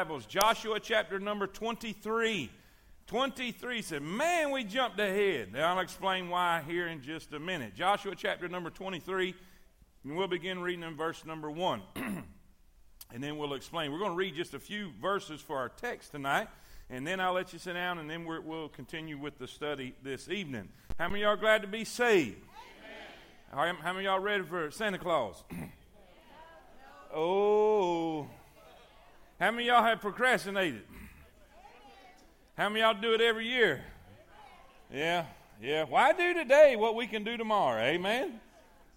Bibles, Joshua chapter number 23. 23 said, Man, we jumped ahead. Now, I'll explain why here in just a minute. Joshua chapter number 23, and we'll begin reading in verse number 1. and then we'll explain. We're going to read just a few verses for our text tonight, and then I'll let you sit down, and then we will continue with the study this evening. How many y'all glad to be saved? Amen. How many y'all ready for Santa Claus? oh. How many y'all have procrastinated? How many y'all do it every year? Yeah, yeah. Why do today what we can do tomorrow? Amen.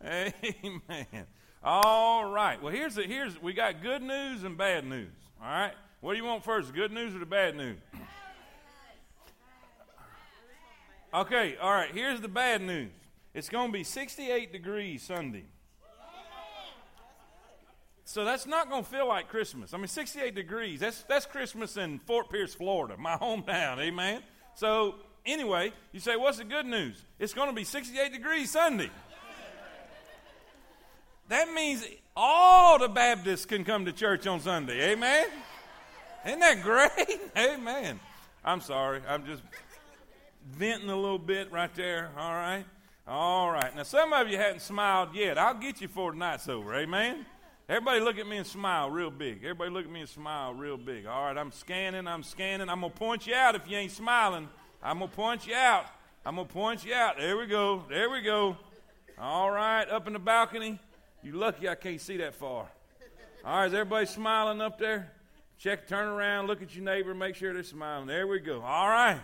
Amen. All right. Well, here's the here's we got good news and bad news. All right. What do you want first, good news or the bad news? Okay. All right. Here's the bad news. It's going to be 68 degrees Sunday. So that's not going to feel like Christmas. I mean, 68 degrees, that's, that's Christmas in Fort Pierce, Florida, my hometown, amen? So, anyway, you say, what's the good news? It's going to be 68 degrees Sunday. That means all the Baptists can come to church on Sunday, amen? Isn't that great? Amen. I'm sorry, I'm just venting a little bit right there, all right? All right. Now, some of you hadn't smiled yet. I'll get you for tonight's over, amen? Everybody look at me and smile real big. Everybody look at me and smile real big. All right, I'm scanning, I'm scanning. I'm going to point you out if you ain't smiling. I'm going to point you out. I'm going to point you out. There we go. There we go. All right, up in the balcony. You lucky I can't see that far. All right, is everybody smiling up there? Check, turn around, look at your neighbor, make sure they're smiling. There we go. All right.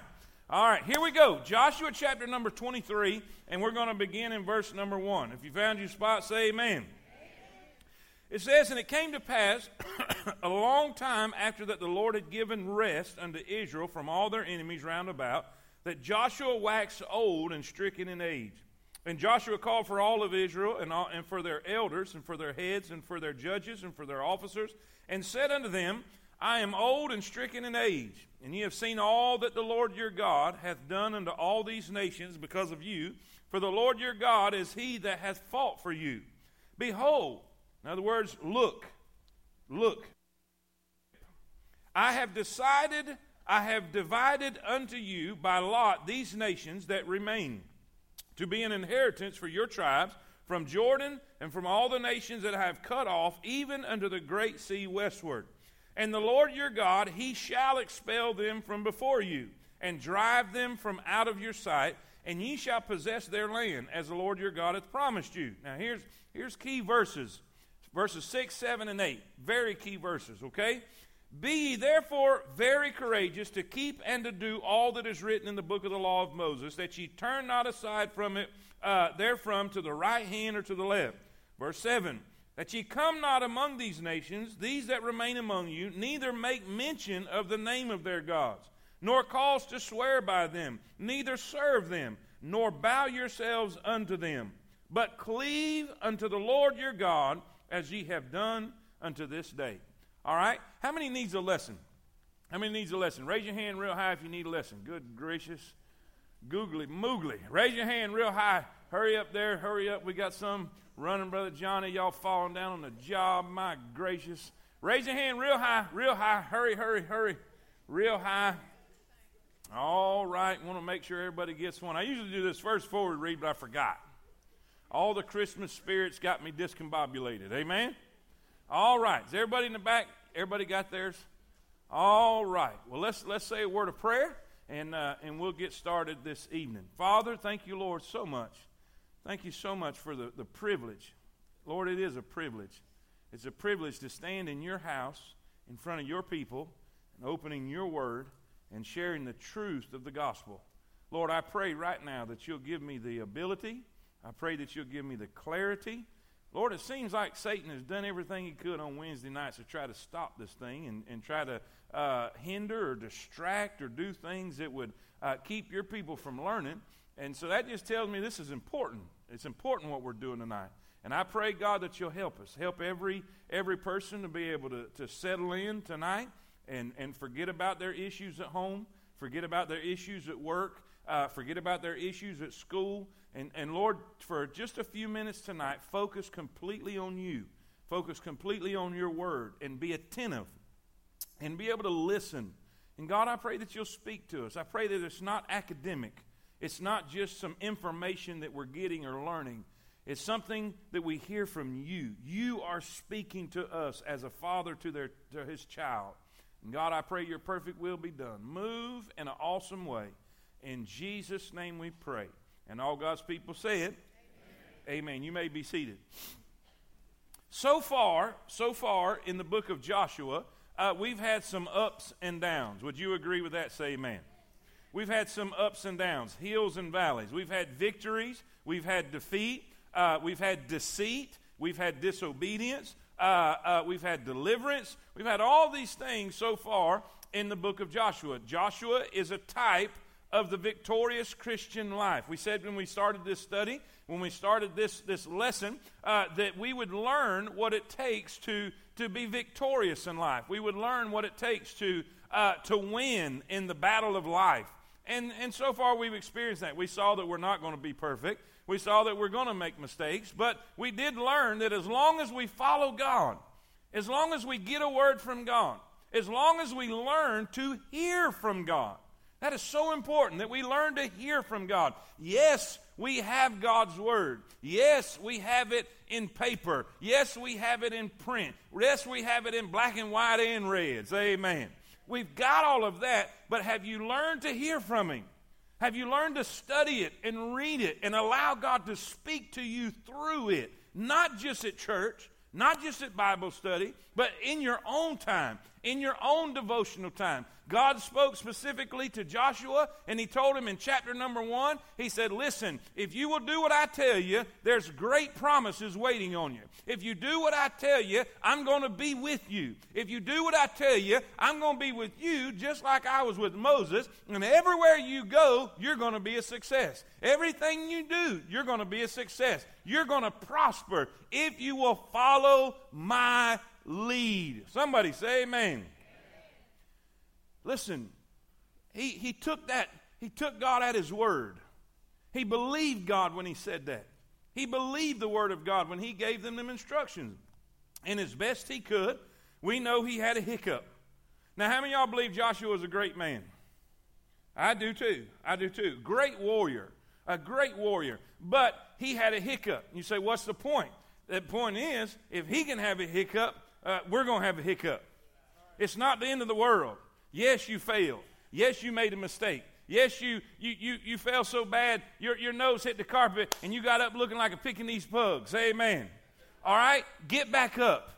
All right, here we go. Joshua chapter number 23, and we're going to begin in verse number 1. If you found your spot, say amen. It says, And it came to pass a long time after that the Lord had given rest unto Israel from all their enemies round about, that Joshua waxed old and stricken in age. And Joshua called for all of Israel and, all, and for their elders and for their heads and for their judges and for their officers, and said unto them, I am old and stricken in age, and ye have seen all that the Lord your God hath done unto all these nations because of you. For the Lord your God is he that hath fought for you. Behold, in other words, look, look. I have decided, I have divided unto you by lot these nations that remain to be an inheritance for your tribes from Jordan and from all the nations that I have cut off, even unto the great sea westward. And the Lord your God, he shall expel them from before you and drive them from out of your sight, and ye shall possess their land as the Lord your God hath promised you. Now, here's, here's key verses verses 6, 7, and 8. Very key verses, okay? Be ye therefore very courageous to keep and to do all that is written in the book of the law of Moses, that ye turn not aside from it uh, therefrom to the right hand or to the left. Verse 7 That ye come not among these nations, these that remain among you, neither make mention of the name of their gods, nor cause to swear by them, neither serve them, nor bow yourselves unto them, but cleave unto the Lord your God as ye have done unto this day. All right? How many needs a lesson? How many needs a lesson? Raise your hand real high if you need a lesson. Good gracious. Googly moogly. Raise your hand real high. Hurry up there. Hurry up. We got some running, Brother Johnny. Y'all falling down on the job. My gracious. Raise your hand real high, real high. Hurry, hurry, hurry. Real high. All right. Want to make sure everybody gets one. I usually do this first forward read, but I forgot. All the Christmas spirits got me discombobulated. Amen? All right. Is everybody in the back? Everybody got theirs? All right. Well, let's, let's say a word of prayer and, uh, and we'll get started this evening. Father, thank you, Lord, so much. Thank you so much for the, the privilege. Lord, it is a privilege. It's a privilege to stand in your house in front of your people and opening your word and sharing the truth of the gospel. Lord, I pray right now that you'll give me the ability I pray that you'll give me the clarity. Lord, it seems like Satan has done everything he could on Wednesday nights to try to stop this thing and, and try to uh, hinder or distract or do things that would uh, keep your people from learning. And so that just tells me this is important. It's important what we're doing tonight. And I pray, God, that you'll help us. Help every, every person to be able to, to settle in tonight and, and forget about their issues at home, forget about their issues at work, uh, forget about their issues at school, and, and Lord, for just a few minutes tonight, focus completely on you. Focus completely on your word and be attentive. and be able to listen. And God, I pray that you'll speak to us. I pray that it's not academic, it's not just some information that we're getting or learning. It's something that we hear from you. You are speaking to us as a father to, their, to his child. And God, I pray your perfect will be done. Move in an awesome way. In Jesus' name we pray. And all God's people say it. Amen. Amen. You may be seated. So far, so far in the book of Joshua, uh, we've had some ups and downs. Would you agree with that? Say amen. We've had some ups and downs, hills and valleys. We've had victories. We've had defeat. Uh, we've had deceit. We've had disobedience. Uh, uh, we've had deliverance. We've had all these things so far in the book of Joshua. Joshua is a type of the victorious Christian life. We said when we started this study, when we started this, this lesson, uh, that we would learn what it takes to, to be victorious in life. We would learn what it takes to, uh, to win in the battle of life. And, and so far, we've experienced that. We saw that we're not going to be perfect. We saw that we're going to make mistakes, but we did learn that as long as we follow God, as long as we get a word from God, as long as we learn to hear from God, that is so important that we learn to hear from God. Yes, we have God's Word. Yes, we have it in paper. Yes, we have it in print. Yes, we have it in black and white and reds. Amen. We've got all of that, but have you learned to hear from Him? Have you learned to study it and read it and allow God to speak to you through it? Not just at church, not just at Bible study, but in your own time, in your own devotional time. God spoke specifically to Joshua, and he told him in chapter number one, he said, Listen, if you will do what I tell you, there's great promises waiting on you. If you do what I tell you, I'm going to be with you. If you do what I tell you, I'm going to be with you just like I was with Moses. And everywhere you go, you're going to be a success. Everything you do, you're going to be a success. You're going to prosper if you will follow my lead. Somebody say amen. Listen, he, he took that, he took God at his word. He believed God when he said that. He believed the word of God when he gave them them instructions. And as best he could, we know he had a hiccup. Now, how many y'all believe Joshua was a great man? I do too. I do too. Great warrior. A great warrior. But he had a hiccup. You say, what's the point? The point is, if he can have a hiccup, uh, we're going to have a hiccup. It's not the end of the world. Yes, you failed. Yes, you made a mistake. Yes, you, you, you, you fell so bad, your, your nose hit the carpet, and you got up looking like a Pekingese pug. Say amen. All right? Get back up.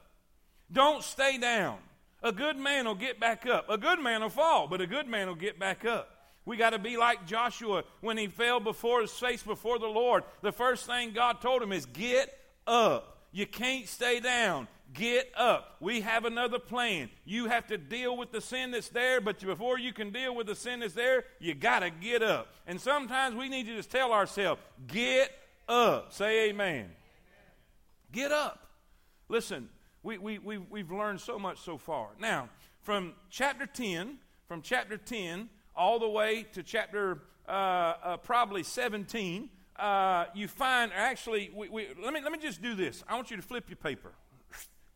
Don't stay down. A good man will get back up. A good man will fall, but a good man will get back up. We got to be like Joshua when he fell before his face before the Lord. The first thing God told him is, Get up. You can't stay down. Get up. We have another plan. You have to deal with the sin that's there, but before you can deal with the sin that's there, you got to get up. And sometimes we need to just tell ourselves, Get up. Say amen. amen. Get up. Listen, we, we, we, we've learned so much so far. Now, from chapter 10, from chapter 10 all the way to chapter uh, uh, probably 17, uh, you find actually, we, we, let, me, let me just do this. I want you to flip your paper.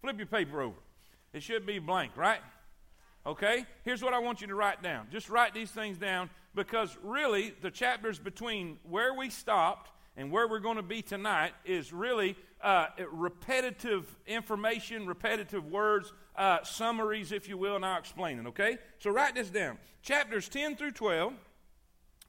Flip your paper over. It should be blank, right? Okay? Here's what I want you to write down. Just write these things down because really the chapters between where we stopped and where we're going to be tonight is really uh, repetitive information, repetitive words, uh, summaries, if you will, and I'll explain it, okay? So write this down. Chapters 10 through 12,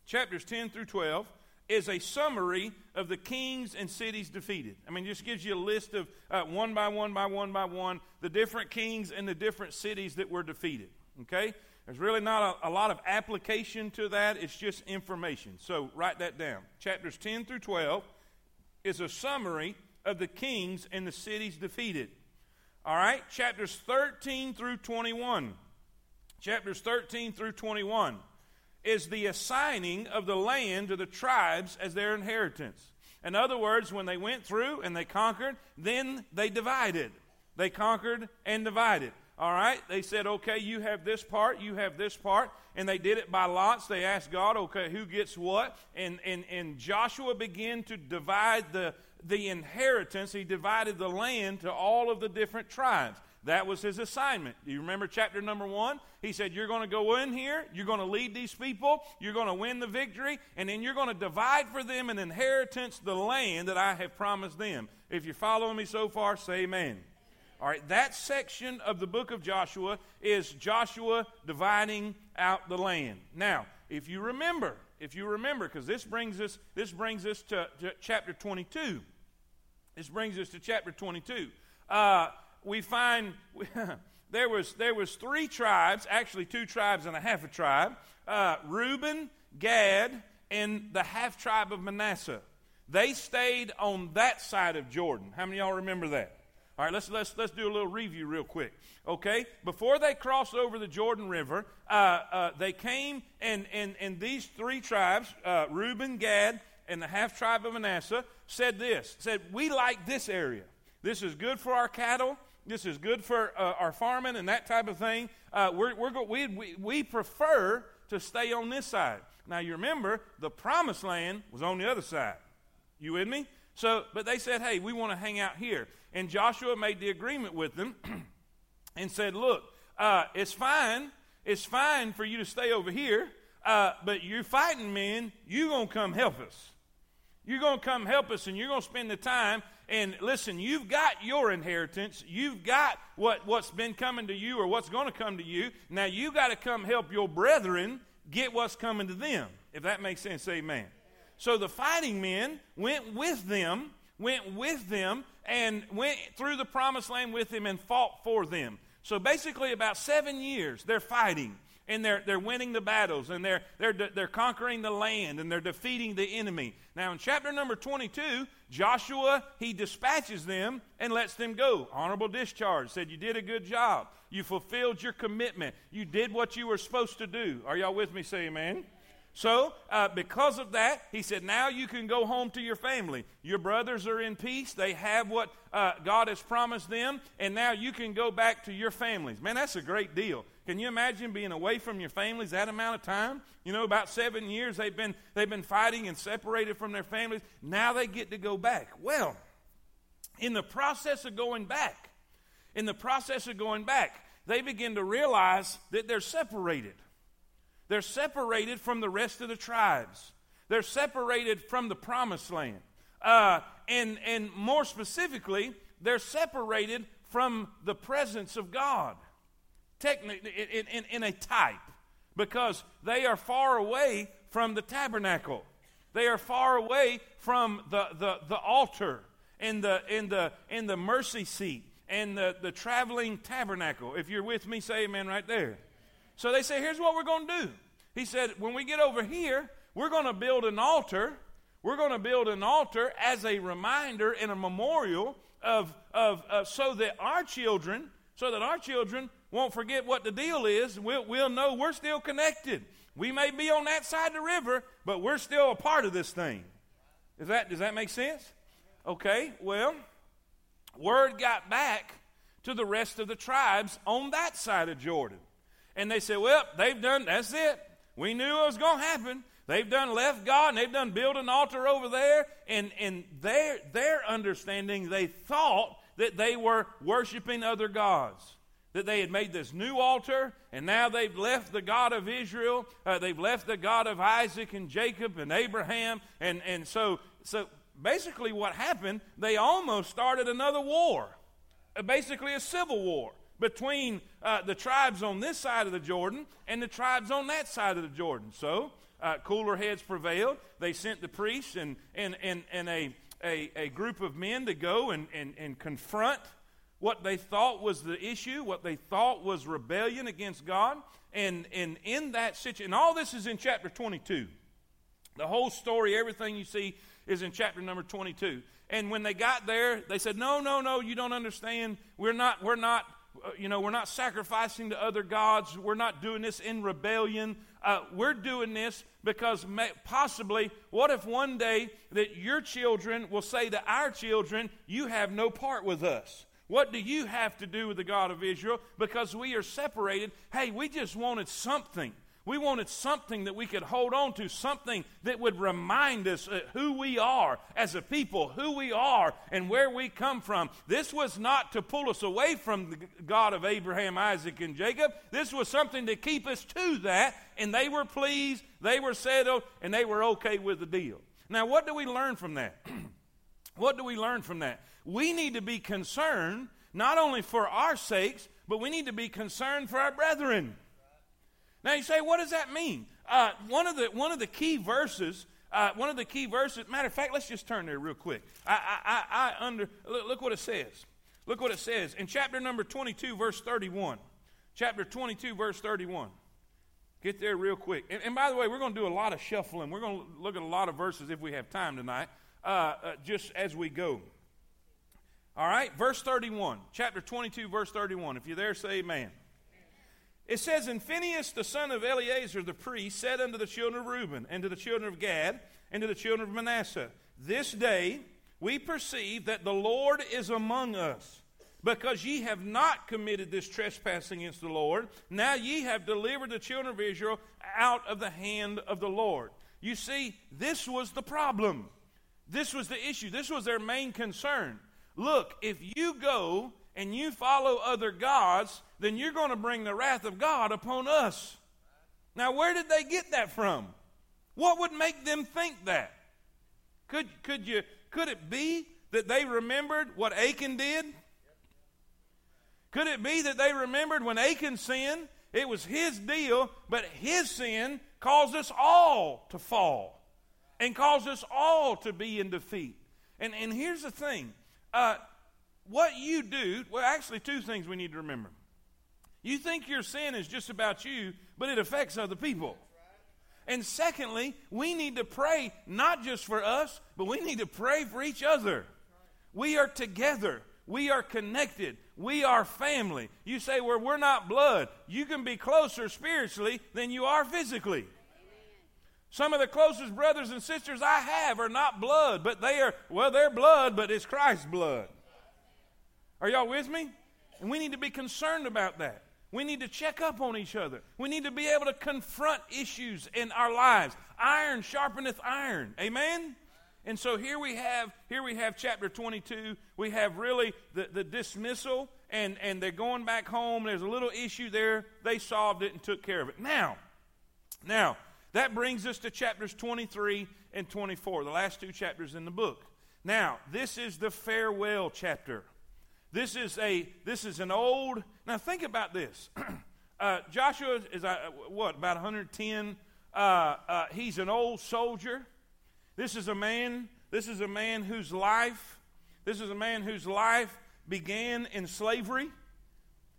chapters 10 through 12 is a summary of the kings and cities defeated. I mean, just gives you a list of uh, one by one by one by one the different kings and the different cities that were defeated. Okay? There's really not a, a lot of application to that, it's just information. So write that down. Chapters 10 through 12 is a summary of the kings and the cities defeated. All right? Chapters 13 through 21. Chapters 13 through 21 is the assigning of the land to the tribes as their inheritance. In other words, when they went through and they conquered, then they divided. They conquered and divided. All right? They said, okay, you have this part, you have this part. And they did it by lots. They asked God, okay, who gets what? And, and, and Joshua began to divide the, the inheritance. He divided the land to all of the different tribes. That was his assignment. Do you remember chapter number one? He said, You're going to go in here, you're going to lead these people, you're going to win the victory, and then you're going to divide for them an inheritance the land that I have promised them. If you're following me so far, say amen. All right, that section of the book of Joshua is Joshua dividing out the land. Now, if you remember, if you remember, because this brings us this brings us to, to, chapter 22. This brings us to chapter 22. Uh, we find there was there was three tribes, actually two tribes and a half a tribe: uh, Reuben, Gad, and the half tribe of Manasseh. They stayed on that side of Jordan. How many of y'all remember that? All right, let's, let's, let's do a little review real quick. Okay? Before they crossed over the Jordan River, uh, uh, they came, and, and, and these three tribes, uh, Reuben, Gad, and the half tribe of Manasseh, said this said, We like this area. This is good for our cattle. This is good for uh, our farming and that type of thing. Uh, we're, we're go- we, we, we prefer to stay on this side. Now, you remember, the promised land was on the other side. You with me? So, but they said, hey, we want to hang out here. And Joshua made the agreement with them and said, look, uh, it's fine. It's fine for you to stay over here, uh, but you're fighting men. You're going to come help us. You're going to come help us, and you're going to spend the time. And listen, you've got your inheritance. You've got what, what's been coming to you or what's going to come to you. Now you got to come help your brethren get what's coming to them. If that makes sense, amen. So the fighting men went with them, went with them, and went through the promised land with them and fought for them. So basically, about seven years, they're fighting and they're, they're winning the battles and they're, they're, they're conquering the land and they're defeating the enemy. Now, in chapter number 22, Joshua, he dispatches them and lets them go. Honorable discharge. Said, You did a good job. You fulfilled your commitment. You did what you were supposed to do. Are y'all with me? Say amen. So, uh, because of that, he said, now you can go home to your family. Your brothers are in peace. They have what uh, God has promised them, and now you can go back to your families. Man, that's a great deal. Can you imagine being away from your families that amount of time? You know, about seven years they've been, they've been fighting and separated from their families. Now they get to go back. Well, in the process of going back, in the process of going back, they begin to realize that they're separated. They're separated from the rest of the tribes. They're separated from the promised land. Uh, and, and more specifically, they're separated from the presence of God, technically, in, in, in a type, because they are far away from the tabernacle. They are far away from the, the, the altar and the, and, the, and the mercy seat and the, the traveling tabernacle. If you're with me, say amen right there. So they say, here's what we're going to do. He said, when we get over here, we're going to build an altar. We're going to build an altar as a reminder and a memorial of, of, of so that our children, so that our children won't forget what the deal is. We'll, we'll know we're still connected. We may be on that side of the river, but we're still a part of this thing. Is that, does that make sense? Okay, well, word got back to the rest of the tribes on that side of Jordan. And they said, well, they've done, that's it. We knew it was going to happen. They've done left God and they've done built an altar over there. And, and their, their understanding, they thought that they were worshiping other gods. That they had made this new altar, and now they've left the God of Israel. Uh, they've left the God of Isaac and Jacob and Abraham. And, and so, so basically, what happened, they almost started another war, uh, basically, a civil war between uh, the tribes on this side of the Jordan and the tribes on that side of the Jordan. So, uh, cooler heads prevailed. They sent the priests and, and, and, and a, a, a group of men to go and, and, and confront what they thought was the issue, what they thought was rebellion against God. And, and in that situation, all this is in chapter 22. The whole story, everything you see, is in chapter number 22. And when they got there, they said, No, no, no, you don't understand. We're not, we're not uh, you know, we're not sacrificing to other gods. We're not doing this in rebellion. Uh, we're doing this because may, possibly, what if one day that your children will say to our children, You have no part with us? What do you have to do with the God of Israel? Because we are separated. Hey, we just wanted something. We wanted something that we could hold on to, something that would remind us uh, who we are as a people, who we are, and where we come from. This was not to pull us away from the God of Abraham, Isaac, and Jacob. This was something to keep us to that, and they were pleased, they were settled, and they were okay with the deal. Now, what do we learn from that? what do we learn from that? We need to be concerned not only for our sakes, but we need to be concerned for our brethren. Now you say, what does that mean? Uh, one, of the, one of the key verses, uh, one of the key verses, matter of fact, let's just turn there real quick. I, I, I, under, look, look what it says. Look what it says in chapter number 22, verse 31. Chapter 22, verse 31. Get there real quick. And, and, by the way, we're going to do a lot of shuffling. We're going to look at a lot of verses if we have time tonight, uh, uh, just as we go. All right, verse 31. Chapter 22, verse 31. If you're there, say amen. It says, And Phinehas, the son of Eleazar the priest, said unto the children of Reuben, and to the children of Gad, and to the children of Manasseh, This day we perceive that the Lord is among us, because ye have not committed this trespass against the Lord. Now ye have delivered the children of Israel out of the hand of the Lord. You see, this was the problem. This was the issue. This was their main concern. Look, if you go and you follow other gods, then you're going to bring the wrath of God upon us. Now, where did they get that from? What would make them think that? Could, could, you, could it be that they remembered what Achan did? Could it be that they remembered when Achan sinned? It was his deal, but his sin caused us all to fall and cause us all to be in defeat. And, and here's the thing uh, what you do, well, actually, two things we need to remember. You think your sin is just about you, but it affects other people. And secondly, we need to pray not just for us, but we need to pray for each other. We are together. We are connected. We are family. You say, well, we're not blood. You can be closer spiritually than you are physically. Some of the closest brothers and sisters I have are not blood, but they are, well, they're blood, but it's Christ's blood. Are y'all with me? And we need to be concerned about that. We need to check up on each other. We need to be able to confront issues in our lives. Iron sharpeneth iron. Amen? And so here we have here we have chapter 22. We have really the, the dismissal and, and they're going back home. There's a little issue there. They solved it and took care of it. Now, now, that brings us to chapters 23 and 24, the last two chapters in the book. Now, this is the farewell chapter. This is a this is an old. Now think about this. uh, Joshua is uh, what about 110? Uh, uh, he's an old soldier. This is a man. This is a man whose life. This is a man whose life began in slavery.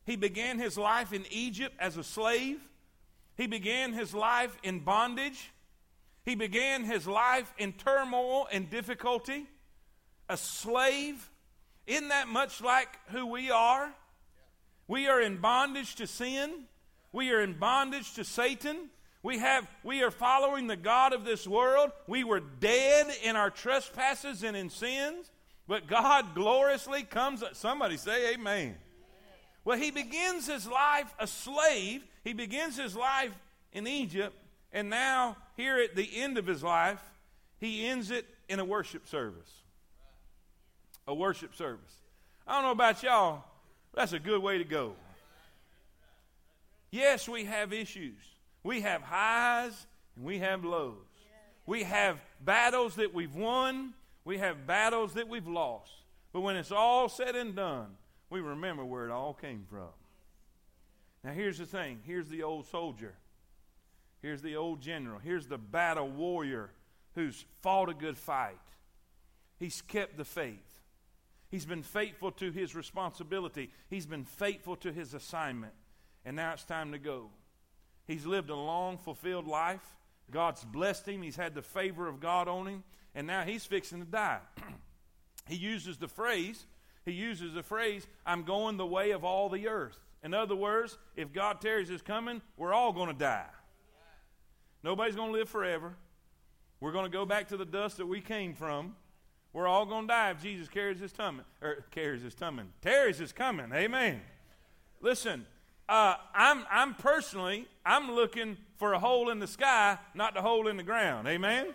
He began his life in Egypt as a slave. He began his life in bondage. He began his life in turmoil and difficulty. A slave isn't that much like who we are? We are in bondage to sin. We are in bondage to Satan. We have we are following the God of this world. We were dead in our trespasses and in sins, but God gloriously comes somebody say amen. Well, he begins his life a slave. He begins his life in Egypt, and now here at the end of his life, he ends it in a worship service a worship service. I don't know about y'all, that's a good way to go. Yes, we have issues. We have highs and we have lows. We have battles that we've won, we have battles that we've lost. But when it's all said and done, we remember where it all came from. Now, here's the thing here's the old soldier, here's the old general, here's the battle warrior who's fought a good fight. He's kept the faith. He's been faithful to his responsibility. He's been faithful to his assignment. And now it's time to go. He's lived a long, fulfilled life. God's blessed him. He's had the favor of God on him. And now he's fixing to die. he uses the phrase, he uses the phrase, I'm going the way of all the earth. In other words, if God tarries his coming, we're all going to die. Nobody's going to live forever. We're going to go back to the dust that we came from. We're all going to die if Jesus carries his coming, or carries his coming. Tarries his coming. Amen. Listen, Uh, I'm, I'm personally, I'm looking for a hole in the sky, not the hole in the ground. Amen?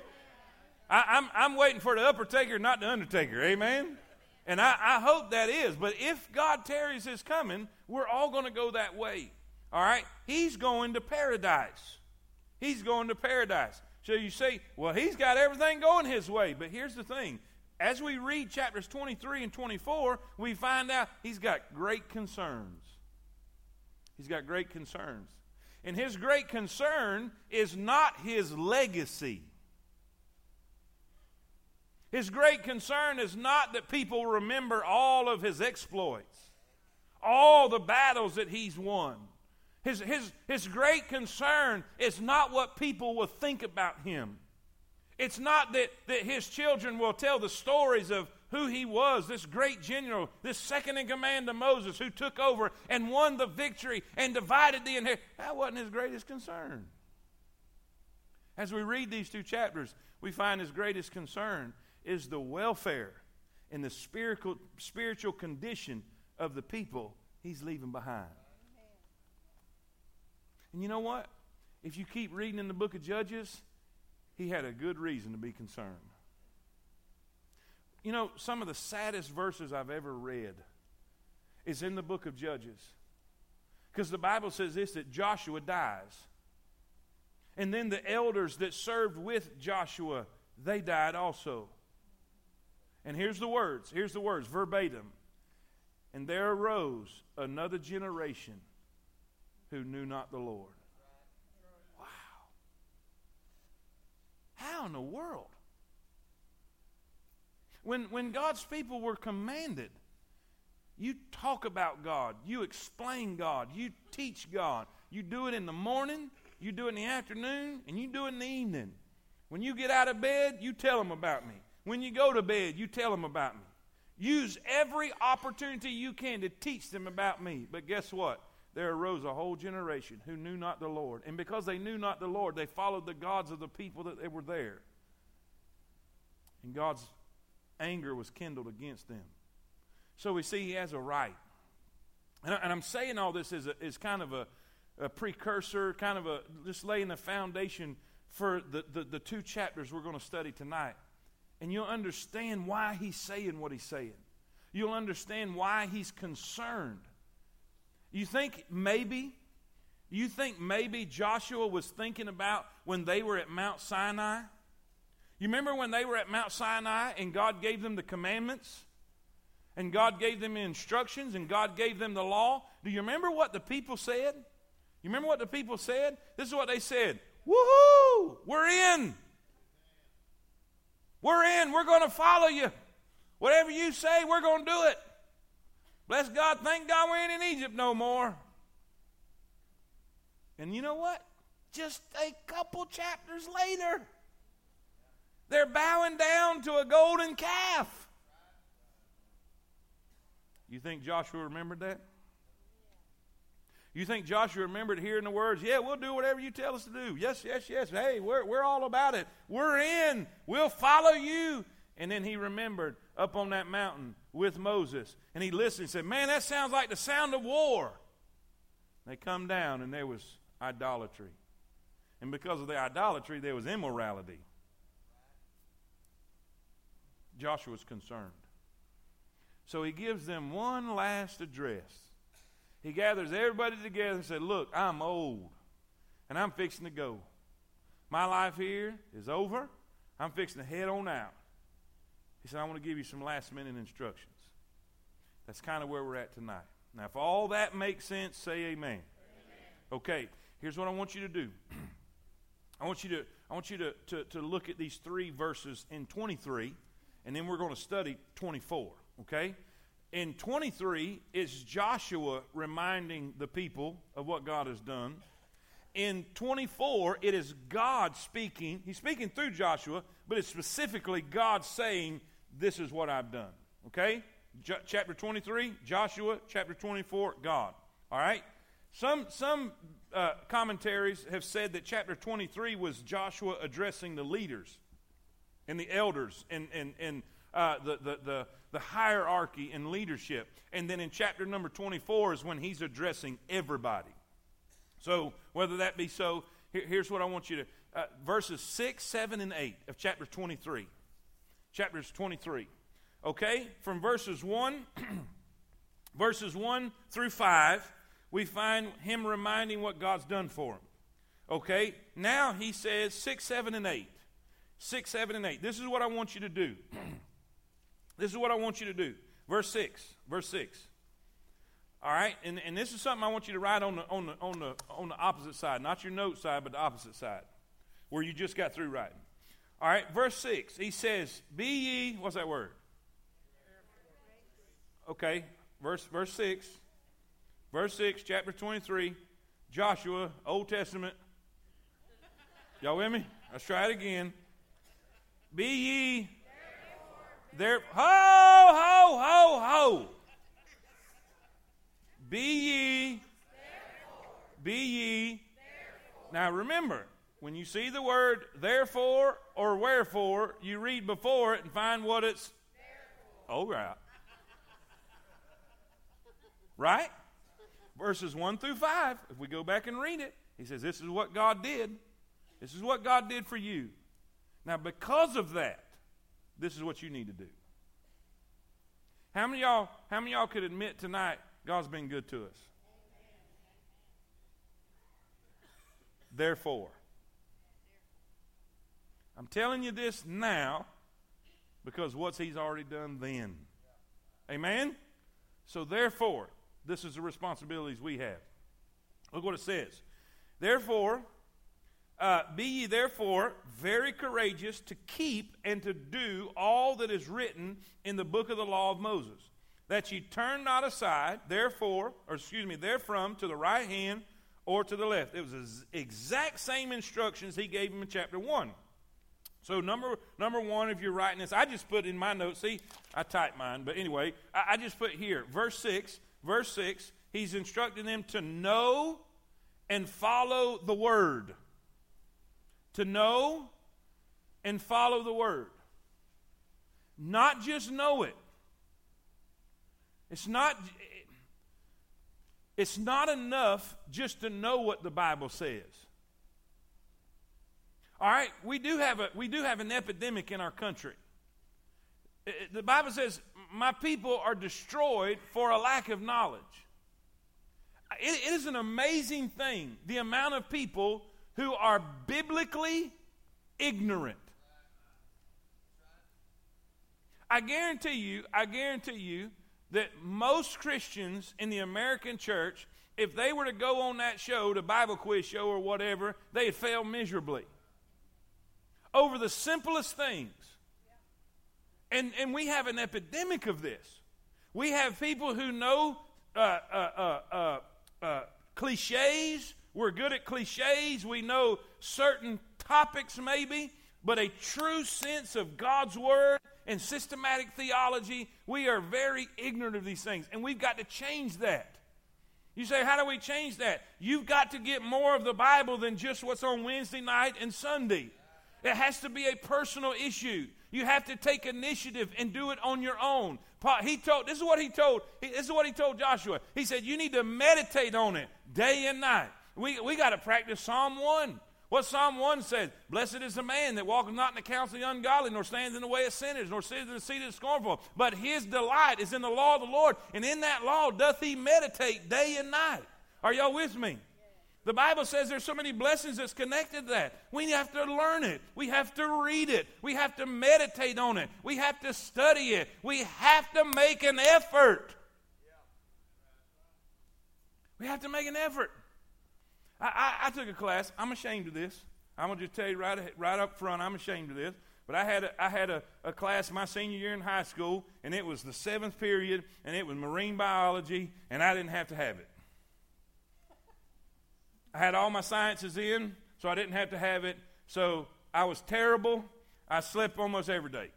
I, I'm, I'm waiting for the upper taker, not the undertaker. Amen? And I, I hope that is. But if God tarries his coming, we're all going to go that way. All right? He's going to paradise. He's going to paradise. So you say, well, he's got everything going his way. But here's the thing as we read chapters 23 and 24, we find out he's got great concerns. He's got great concerns. And his great concern is not his legacy. His great concern is not that people remember all of his exploits, all the battles that he's won. His, his, his great concern is not what people will think about him. It's not that, that his children will tell the stories of who he was, this great general, this second in command to Moses who took over and won the victory and divided the inheritance. That wasn't his greatest concern. As we read these two chapters, we find his greatest concern is the welfare and the spiritual, spiritual condition of the people he's leaving behind. And you know what? If you keep reading in the book of Judges, he had a good reason to be concerned. You know, some of the saddest verses I've ever read is in the book of Judges. Because the Bible says this that Joshua dies. And then the elders that served with Joshua, they died also. And here's the words here's the words verbatim. And there arose another generation who knew not the Lord. Wow. How in the world? When, when God's people were commanded, you talk about God, you explain God, you teach God. You do it in the morning, you do it in the afternoon, and you do it in the evening. When you get out of bed, you tell them about me. When you go to bed, you tell them about me. Use every opportunity you can to teach them about me. But guess what? there arose a whole generation who knew not the Lord. And because they knew not the Lord, they followed the gods of the people that they were there. And God's anger was kindled against them. So we see he has a right. And, I, am saying all this a, as kind of a, a, precursor, kind of a just laying the foundation for the, the, the two chapters we're going to study tonight. And you'll understand why he's saying what he's saying. You'll understand why he's concerned you think maybe, you think maybe Joshua was thinking about when they were at Mount Sinai? You remember when they were at Mount Sinai and God gave them the commandments? And God gave them instructions and God gave them the law? Do you remember what the people said? You remember what the people said? This is what they said Woohoo! We're in. We're in. We're going to follow you. Whatever you say, we're going to do it. Bless God, thank God we ain't in Egypt no more. And you know what? Just a couple chapters later, they're bowing down to a golden calf. You think Joshua remembered that? You think Joshua remembered hearing the words, Yeah, we'll do whatever you tell us to do. Yes, yes, yes. Hey, we're, we're all about it. We're in. We'll follow you. And then he remembered up on that mountain with Moses. And he listened and said, Man, that sounds like the sound of war. They come down and there was idolatry. And because of the idolatry, there was immorality. Joshua's concerned. So he gives them one last address. He gathers everybody together and said, Look, I'm old and I'm fixing to go. My life here is over. I'm fixing to head on out. He said, I want to give you some last minute instructions. That's kind of where we're at tonight. Now, if all that makes sense, say amen. amen. Okay, here's what I want you to do. I want you to I want you to, to, to look at these three verses in 23, and then we're going to study 24. Okay? In 23 is Joshua reminding the people of what God has done. In 24, it is God speaking. He's speaking through Joshua, but it's specifically God saying, this is what I've done. Okay? Chapter 23, Joshua. Chapter 24, God. All right? Some, some uh, commentaries have said that chapter 23 was Joshua addressing the leaders and the elders and, and, and uh, the, the, the, the hierarchy and leadership. And then in chapter number 24 is when he's addressing everybody. So, whether that be so, here, here's what I want you to uh, verses 6, 7, and 8 of chapter 23. Chapters 23. Okay? From verses 1, verses 1 through 5, we find him reminding what God's done for him. Okay? Now he says 6, 7, and 8. 6, 7, and 8. This is what I want you to do. this is what I want you to do. Verse 6. Verse 6. All right? And, and this is something I want you to write on the, on, the, on, the, on the opposite side. Not your note side, but the opposite side, where you just got through writing. All right? Verse 6. He says, Be ye, what's that word? Okay. Verse, verse 6. Verse 6, chapter 23, Joshua, Old Testament. Y'all with me? Let's try it again. Be ye there. Ho, ho, ho, ho. Be ye. Be ye. Now remember, when you see the word therefore or wherefore, you read before it and find what it's. Oh, right. Right? Verses 1 through 5, if we go back and read it, he says, This is what God did. This is what God did for you. Now, because of that, this is what you need to do. How many y'all, how many y'all could admit tonight God's been good to us? Therefore, I'm telling you this now because what's He's already done then. Amen? So, therefore, this is the responsibilities we have. Look what it says. Therefore, uh, be ye therefore very courageous to keep and to do all that is written in the book of the law of Moses, that ye turn not aside, therefore, or excuse me, therefrom to the right hand or to the left. It was the exact same instructions he gave him in chapter 1. So number number one, if you're writing this, I just put in my notes. See, I typed mine, but anyway, I, I just put here, verse six verse 6, he's instructing them to know and follow the word. To know and follow the word. Not just know it. It's not it's not enough just to know what the Bible says. All right, we do have a we do have an epidemic in our country. The Bible says my people are destroyed for a lack of knowledge. it, it is an amazing thing the amount of people who are biblically ignorant. I guarantee you, I guarantee you that most Christians in the American church, if they were to go on that show, the Bible quiz show or whatever, they'd fail miserably over the simplest things. And, and we have an epidemic of this. We have people who know uh, uh, uh, uh, uh cliches. We're good at cliches. We know certain topics, maybe, but a true sense of God's Word and systematic theology, we are very ignorant of these things. And we've got to change that. You say, how do we change that? You've got to get more of the Bible than just what's on Wednesday night and Sunday. It has to be a personal issue. You have to take initiative and do it on your own. He told, this is what he told, this is what he told Joshua. He said, you need to meditate on it day and night. We, we got to practice Psalm 1. What Psalm 1 says, Blessed is the man that walketh not in the counsel of the ungodly, nor stands in the way of sinners, nor sits in the seat of the scornful. But his delight is in the law of the Lord, and in that law doth he meditate day and night. Are y'all with me? The Bible says there's so many blessings that's connected to that. We have to learn it. We have to read it. We have to meditate on it. We have to study it. We have to make an effort. We have to make an effort. I, I, I took a class. I'm ashamed of this. I'm going to just tell you right, right up front, I'm ashamed of this. But I had, a, I had a, a class my senior year in high school, and it was the seventh period, and it was marine biology, and I didn't have to have it. I had all my sciences in, so I didn't have to have it. So I was terrible. I slept almost every day.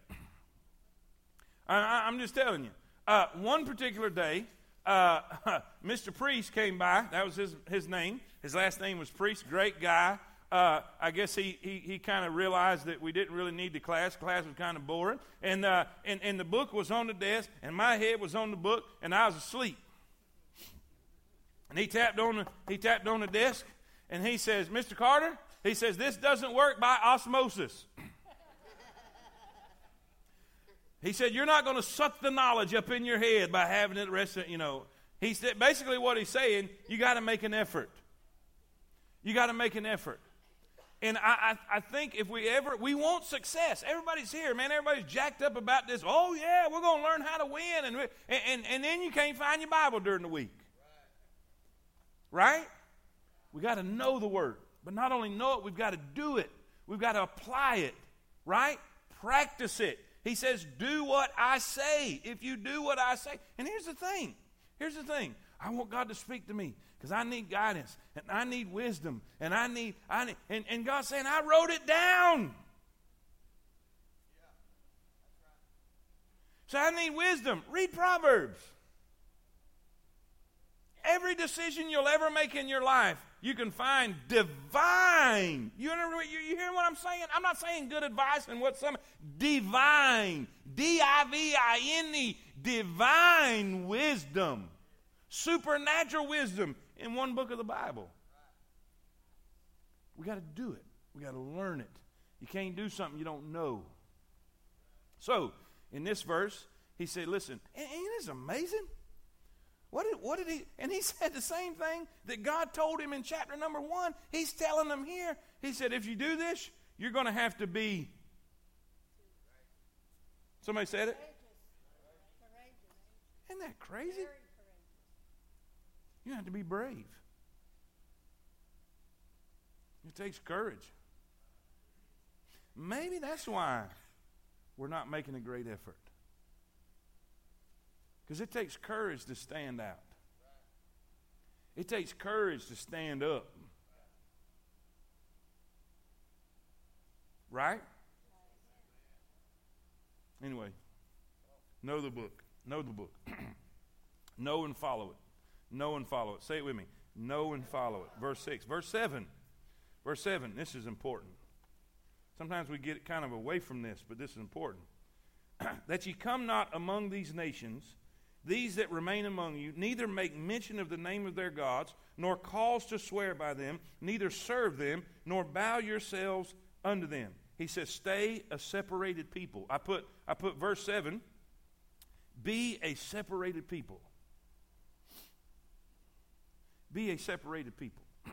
I, am just telling you. Uh, one particular day, uh, Mr. Priest came by. That was his, his name. His last name was Priest. Great guy. Uh, I guess he, he, he kind of realized that we didn't really need the class. Class was kind of boring. And, uh, and, and the book was on the desk, and my head was on the book, and I was asleep. And he tapped on the, he tapped on the desk, and he says, Mr. Carter, he says, this doesn't work by osmosis. he said, you're not going to suck the knowledge up in your head by having it rest, you know. He said, basically what he's saying, you got to make an effort. You got to make an effort. And I, I, I, think if we ever, we want success. Everybody's here, man. Everybody's jacked up about this. Oh, yeah, we're going to learn how to win. And, and, and, and then you can't find your Bible during the week. Right? We got to know the Word. But not only know it, we've got to do it. We've got to apply it. Right? Practice it. He says, Do what I say. If you do what I say. And here's the thing. Here's the thing. I want God to speak to me because I need guidance and I need wisdom and I need, I need, and, and God's saying, I wrote it down. So I need wisdom. Read Proverbs. Every decision you'll ever make in your life, you can find divine. You, you, you hear what I'm saying? I'm not saying good advice and what some divine, D I V I N E, divine wisdom, supernatural wisdom in one book of the Bible. We got to do it. We got to learn it. You can't do something you don't know. So, in this verse, he said, Listen, ain't this amazing? What did, what did he? And he said the same thing that God told him in chapter number one. He's telling them here. He said, If you do this, you're going to have to be. Somebody said it? Isn't that crazy? You have to be brave. It takes courage. Maybe that's why we're not making a great effort. Because it takes courage to stand out. It takes courage to stand up. Right? Anyway, know the book. Know the book. know and follow it. Know and follow it. Say it with me. Know and follow it. Verse 6. Verse 7. Verse 7. This is important. Sometimes we get kind of away from this, but this is important. that ye come not among these nations, these that remain among you, neither make mention of the name of their gods, nor cause to swear by them, neither serve them, nor bow yourselves unto them. He says, stay a separated people. I put, I put verse 7 be a separated people. Be a separated people. you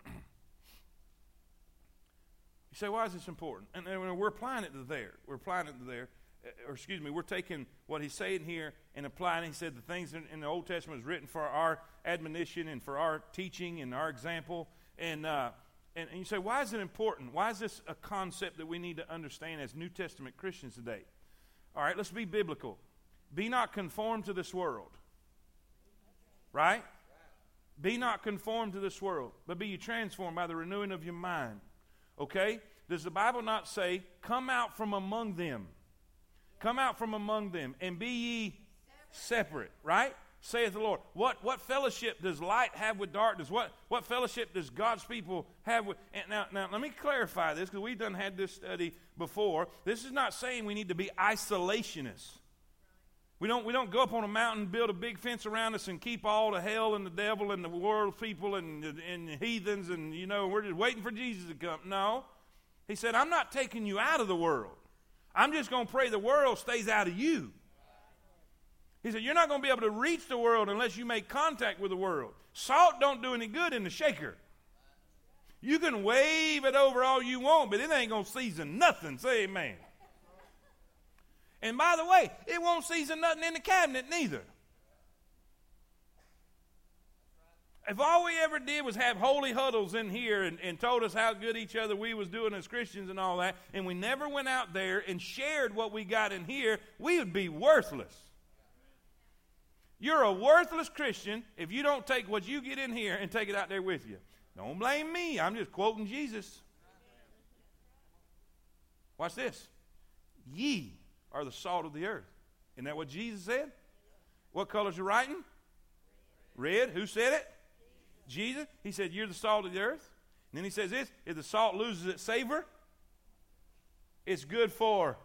say, why is this important? And, we're applying it to there. We're applying it to there. Uh, or excuse me, we're taking what he's saying here and applying. He said the things in, in the Old Testament is written for our admonition and for our teaching and our example. And, uh, and, and you say, why is it important? Why is this a concept that we need to understand as New Testament Christians today? All right, let's be biblical. Be not conformed to this world. Right? Be not conformed to this world, but be ye transformed by the renewing of your mind. Okay? Does the Bible not say, come out from among them? Come out from among them and be ye separate, right? Saith the Lord. What, what fellowship does light have with darkness? What, what fellowship does God's people have with. And now, now, let me clarify this because we've done had this study before. This is not saying we need to be isolationists. We don't, we don't go up on a mountain, build a big fence around us, and keep all the hell and the devil and the world people and, and the heathens, and, you know, we're just waiting for Jesus to come. No. He said, I'm not taking you out of the world. I'm just going to pray the world stays out of you. He said, You're not going to be able to reach the world unless you make contact with the world. Salt don't do any good in the shaker. You can wave it over all you want, but it ain't going to season nothing. Say amen. And by the way, it won't season nothing in the cabinet neither. If all we ever did was have holy huddles in here and, and told us how good each other we was doing as Christians and all that, and we never went out there and shared what we got in here, we would be worthless. You're a worthless Christian if you don't take what you get in here and take it out there with you. Don't blame me. I'm just quoting Jesus. Watch this. Ye are the salt of the earth. Isn't that what Jesus said? What color's your writing? Red. Who said it? Jesus. He said, You're the salt of the earth. And then he says this if the salt loses its savor, it's good for.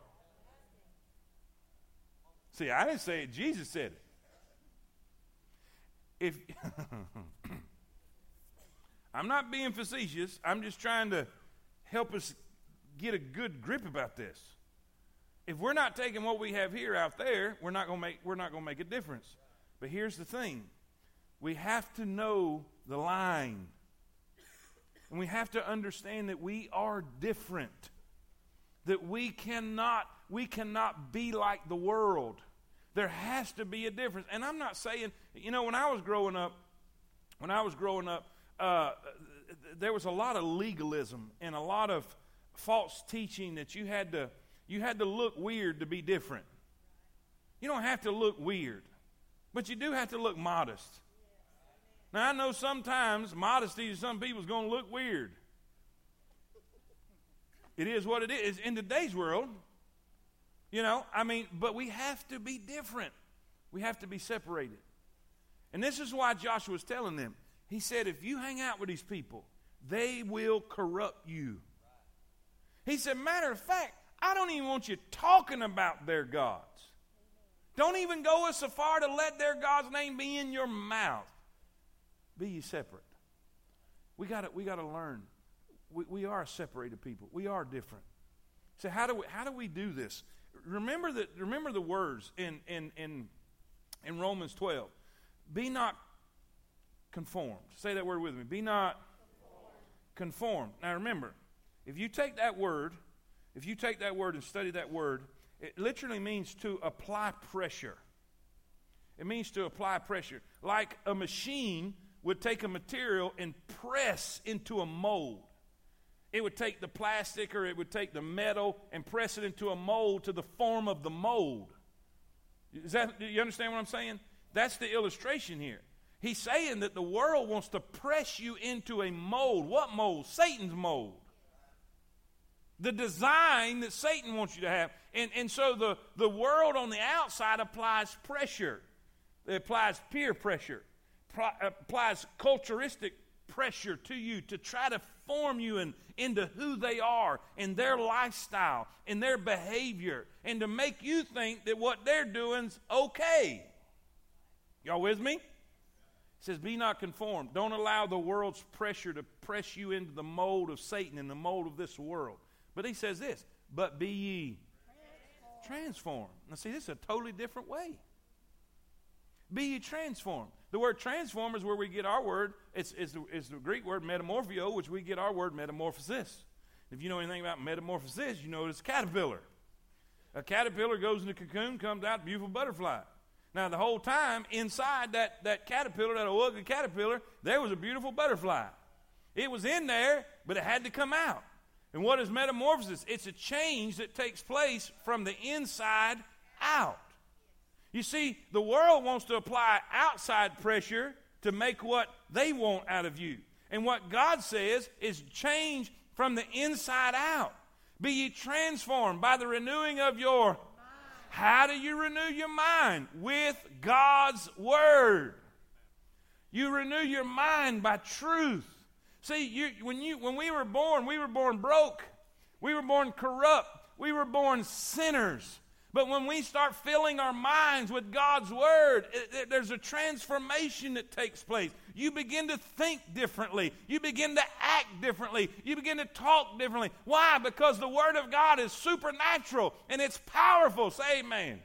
See, I didn't say it, Jesus said it. If I'm not being facetious, I'm just trying to help us get a good grip about this. If we're not taking what we have here out there, we're not going to make we're not going to make a difference. But here's the thing. We have to know the line. And we have to understand that we are different. That we cannot we cannot be like the world. There has to be a difference. And I'm not saying, you know, when I was growing up, when I was growing up, uh, there was a lot of legalism and a lot of false teaching that you had to you had to look weird to be different. You don't have to look weird, but you do have to look modest. Now I know sometimes modesty to some people is going to look weird. It is what it is in today's world. You know, I mean, but we have to be different. We have to be separated. And this is why Joshua was telling them. He said, if you hang out with these people, they will corrupt you. He said, matter of fact, I don't even want you talking about their gods. Don't even go so far to let their God's name be in your mouth. Be ye separate. We got we gotta learn. We, we are separated people. We are different. So how do we, how do we do this? Remember that. Remember the words in in in in Romans twelve. Be not conformed. Say that word with me. Be not conformed. Now remember, if you take that word, if you take that word and study that word, it literally means to apply pressure. It means to apply pressure. Like a machine would take a material and press into a mold. It would take the plastic or it would take the metal and press it into a mold to the form of the mold. Is that, do you understand what I'm saying? That's the illustration here. He's saying that the world wants to press you into a mold. What mold? Satan's mold. The design that Satan wants you to have. And, and so the, the world on the outside applies pressure, it applies peer pressure, applies culturistic pressure to you to try to form you in, into who they are in their lifestyle, in their behavior, and to make you think that what they're doing's okay. Y'all with me? It says, Be not conformed. Don't allow the world's pressure to press you into the mold of Satan and the mold of this world. But he says this, but be ye transformed. Now, see, this is a totally different way. Be ye transformed. The word transform is where we get our word. It's, it's, the, it's the Greek word metamorphio, which we get our word metamorphosis. If you know anything about metamorphosis, you know it's a caterpillar. A caterpillar goes in the cocoon, comes out, beautiful butterfly. Now, the whole time inside that, that caterpillar, that ugly caterpillar, there was a beautiful butterfly. It was in there, but it had to come out. And what is metamorphosis? It's a change that takes place from the inside out. You see, the world wants to apply outside pressure to make what they want out of you. And what God says is change from the inside out. Be ye transformed by the renewing of your how do you renew your mind? With God's Word. You renew your mind by truth. See, you, when, you, when we were born, we were born broke. We were born corrupt. We were born sinners. But when we start filling our minds with God's Word, it, it, there's a transformation that takes place. You begin to think differently. You begin to act differently. You begin to talk differently. Why? Because the Word of God is supernatural and it's powerful. Say amen.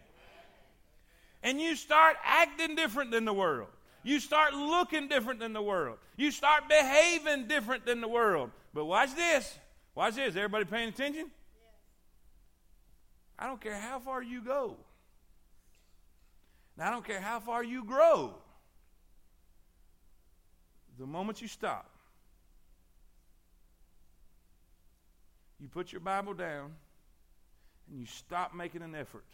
And you start acting different than the world. You start looking different than the world. You start behaving different than the world. But watch this. Watch this. Everybody paying attention? I don't care how far you go. Now, I don't care how far you grow. The moment you stop, you put your Bible down and you stop making an effort,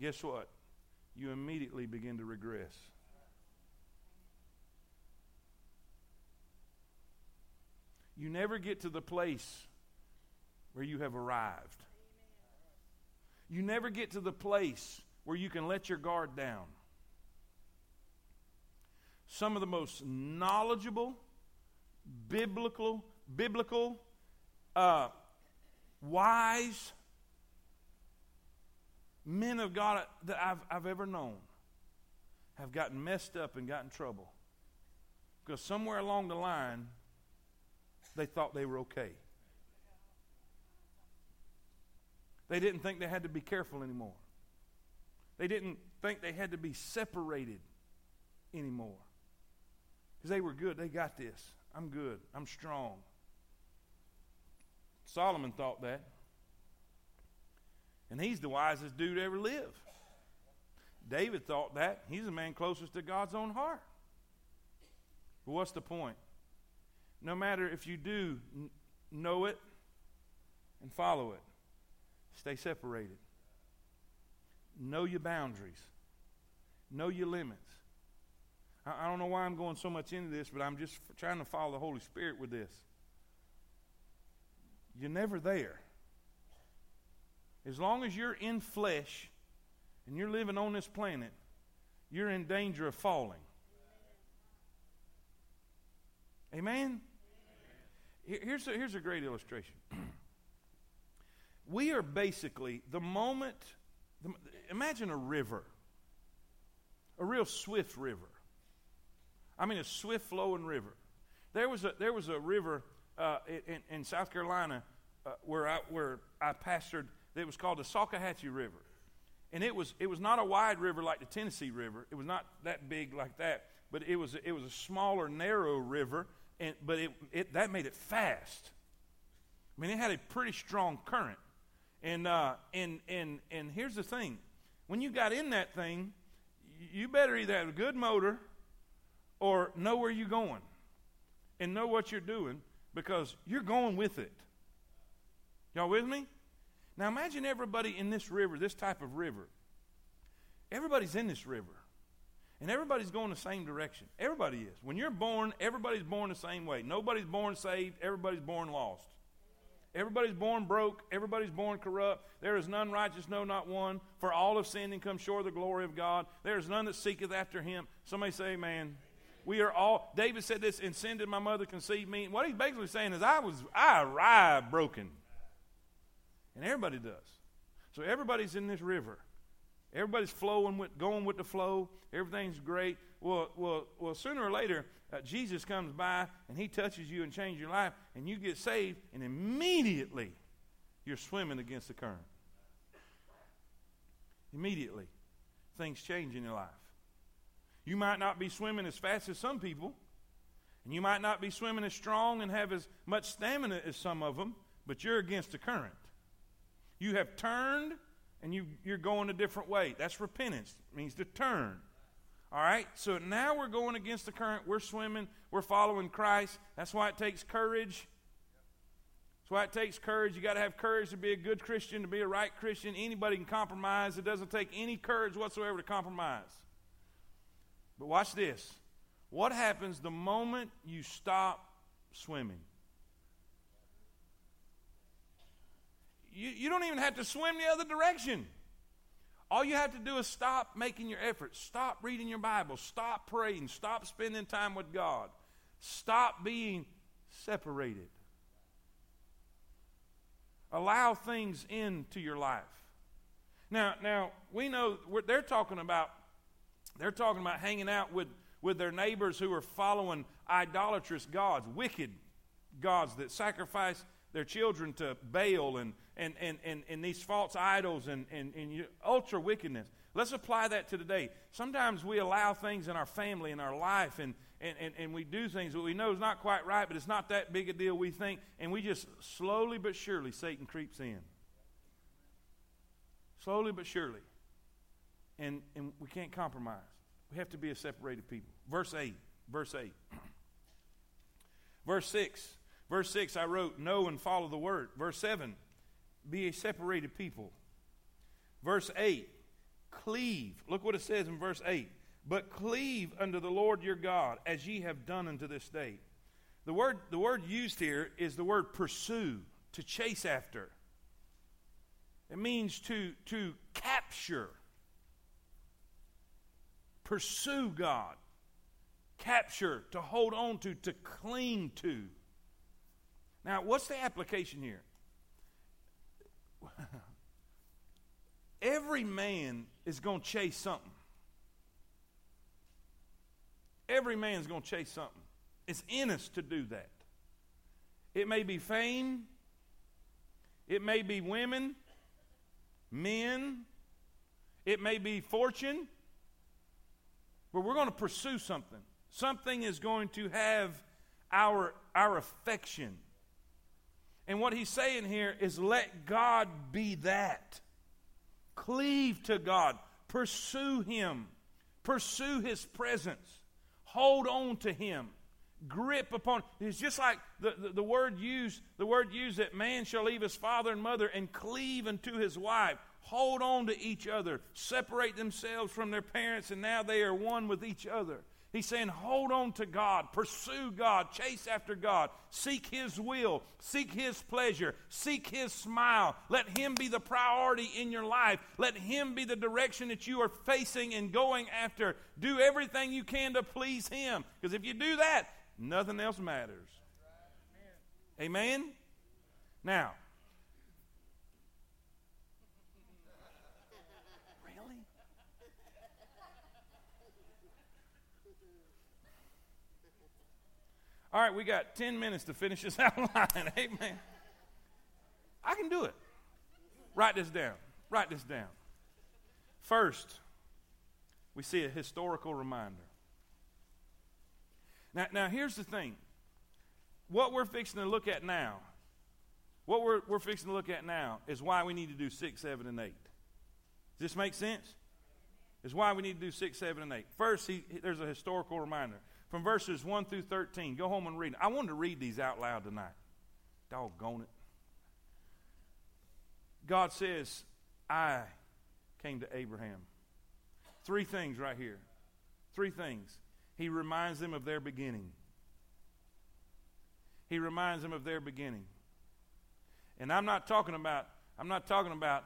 guess what? You immediately begin to regress. You never get to the place where you have arrived. You never get to the place where you can let your guard down. Some of the most knowledgeable, biblical, biblical, uh, wise men of God that I've, I've ever known have gotten messed up and got in trouble. Because somewhere along the line, they thought they were okay. They didn't think they had to be careful anymore. They didn't think they had to be separated anymore. Because they were good. They got this. I'm good. I'm strong. Solomon thought that. And he's the wisest dude ever lived. David thought that. He's the man closest to God's own heart. But what's the point? No matter if you do know it and follow it, stay separated. Know your boundaries, know your limits. I, I don't know why I'm going so much into this, but I'm just trying to follow the Holy Spirit with this. You're never there. As long as you're in flesh and you're living on this planet, you're in danger of falling. Amen? Here's a, here's a great illustration. we are basically, the moment, the, imagine a river, a real swift river. I mean, a swift flowing river. There was a, there was a river uh, in, in, South Carolina uh, where, I, where I pastored that was called the Salkehatchie River. And it was, it was not a wide river like the Tennessee River. It was not that big like that. But it was, it was a smaller, narrow river. And, but it, it, that made it fast. I mean, it had a pretty strong current. And, uh, and, and, and here's the thing when you got in that thing, you better either have a good motor or know where you're going and know what you're doing because you're going with it. Y'all with me? Now imagine everybody in this river, this type of river. Everybody's in this river. And everybody's going the same direction. Everybody is. When you're born, everybody's born the same way. Nobody's born saved, everybody's born lost. Everybody's born broke, everybody's born corrupt. There is none righteous, no, not one. For all have sinned and come short of the glory of God. There is none that seeketh after him. Somebody say, Amen. We are all, David said this, and sin did my mother conceive me. What he's basically saying is, I was, I arrived broken. And everybody does. So everybody's in this river. Everybody's flowing with, going with the flow. Everything's great. Well, well, well. Sooner or later, uh, Jesus comes by and He touches you and changes your life, and you get saved, and immediately you're swimming against the current. Immediately, things change in your life. You might not be swimming as fast as some people, and you might not be swimming as strong and have as much stamina as some of them, but you're against the current. You have turned and you, you're going a different way. That's repentance. It means to turn. All right? So now we're going against the current. We're swimming. We're following Christ. That's why it takes courage. That's why it takes courage. You got to have courage to be a good Christian, to be a right Christian. Anybody can compromise. It doesn't take any courage whatsoever to compromise. But watch this. What happens the moment you stop swimming? You, you don't even have to swim the other direction. All you have to do is stop making your efforts. Stop reading your Bible. Stop praying. Stop spending time with God. Stop being separated. Allow things into your life. Now, now we know what they're talking about they're talking about hanging out with, with their neighbors who are following idolatrous gods, wicked gods that sacrifice their children to Baal and, and, and, and, and these false idols and, and, and ultra wickedness. Let's apply that to today. Sometimes we allow things in our family, in our life, and, and, and, and we do things that we know is not quite right, but it's not that big a deal, we think, and we just slowly but surely, Satan creeps in. Slowly but surely. And, and we can't compromise. We have to be a separated people. Verse 8. Verse 8. Verse 6. Verse 6, I wrote, Know and follow the word. Verse 7, Be a separated people. Verse 8, Cleave. Look what it says in verse 8. But cleave unto the Lord your God, as ye have done unto this day. The word, the word used here is the word pursue, to chase after. It means to, to capture. Pursue God. capture, to hold on to, to cling to. Now, what's the application here? Every man is going to chase something. Every man's going to chase something. It's in us to do that. It may be fame, it may be women, men, it may be fortune, but we're going to pursue something. Something is going to have our, our affection. And what he's saying here is let God be that. Cleave to God. Pursue Him. Pursue His presence. Hold on to Him. Grip upon. It's just like the, the, the, word used, the word used that man shall leave his father and mother and cleave unto his wife. Hold on to each other. Separate themselves from their parents, and now they are one with each other. He's saying, hold on to God, pursue God, chase after God, seek His will, seek His pleasure, seek His smile. Let Him be the priority in your life. Let Him be the direction that you are facing and going after. Do everything you can to please Him. Because if you do that, nothing else matters. Amen? Now, All right, we got 10 minutes to finish this outline. Amen. I can do it. Write this down. Write this down. First, we see a historical reminder. Now, now here's the thing. What we're fixing to look at now, what we're, we're fixing to look at now is why we need to do 6, 7, and 8. Does this make sense? Is why we need to do 6, 7, and 8. First, he, there's a historical reminder from verses 1 through 13. Go home and read. I wanted to read these out loud tonight. Doggone it. God says, I came to Abraham. Three things right here. Three things. He reminds them of their beginning. He reminds them of their beginning. And I'm not talking about I'm not talking about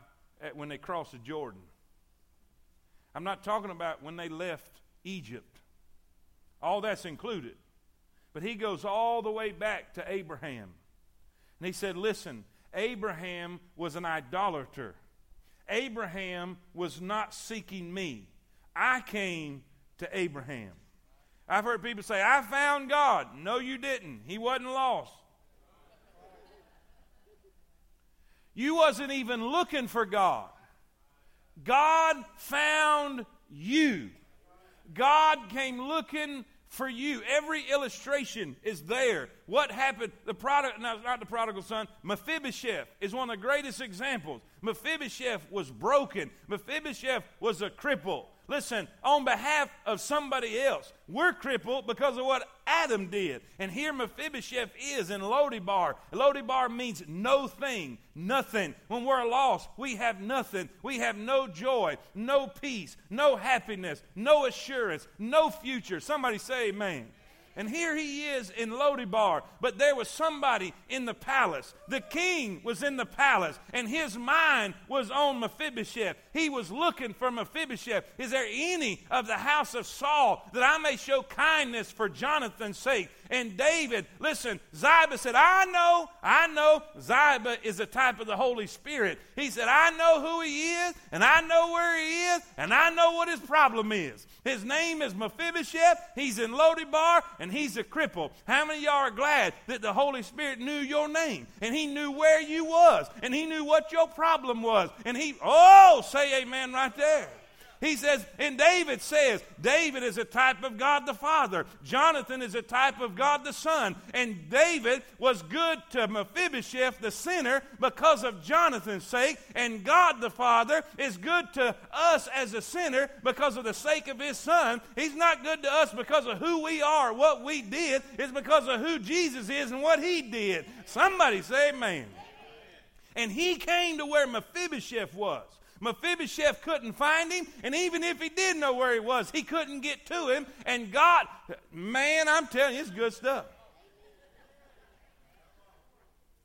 when they crossed the Jordan. I'm not talking about when they left Egypt. All that's included. But he goes all the way back to Abraham. And he said, Listen, Abraham was an idolater. Abraham was not seeking me. I came to Abraham. I've heard people say, I found God. No, you didn't. He wasn't lost. You wasn't even looking for God. God found you. God came looking for you. Every illustration is there. What happened? The product, no, not the prodigal son, Mephibosheth is one of the greatest examples. Mephibosheth was broken, Mephibosheth was a cripple. Listen, on behalf of somebody else, we're crippled because of what Adam did. And here Mephibosheth is in Lodibar. Lodibar means no thing, nothing. When we're lost, we have nothing. We have no joy, no peace, no happiness, no assurance, no future. Somebody say amen. And here he is in Lodibar, but there was somebody in the palace. The king was in the palace, and his mind was on Mephibosheth. He was looking for Mephibosheth. Is there any of the house of Saul that I may show kindness for Jonathan's sake? And David, listen, Ziba said, I know, I know. Ziba is a type of the Holy Spirit. He said, I know who he is, and I know where he is, and I know what his problem is. His name is Mephibosheth. He's in Lodibar, and he's a cripple. How many y'all are glad that the Holy Spirit knew your name, and he knew where you was, and he knew what your problem was, and he, oh, say amen right there. He says, and David says, David is a type of God the Father. Jonathan is a type of God the Son. And David was good to Mephibosheth, the sinner, because of Jonathan's sake. And God the Father is good to us as a sinner because of the sake of his Son. He's not good to us because of who we are, what we did. It's because of who Jesus is and what he did. Somebody say amen. And he came to where Mephibosheth was. Mephibosheth couldn't find him, and even if he did know where he was, he couldn't get to him. And God, man, I'm telling you, it's good stuff.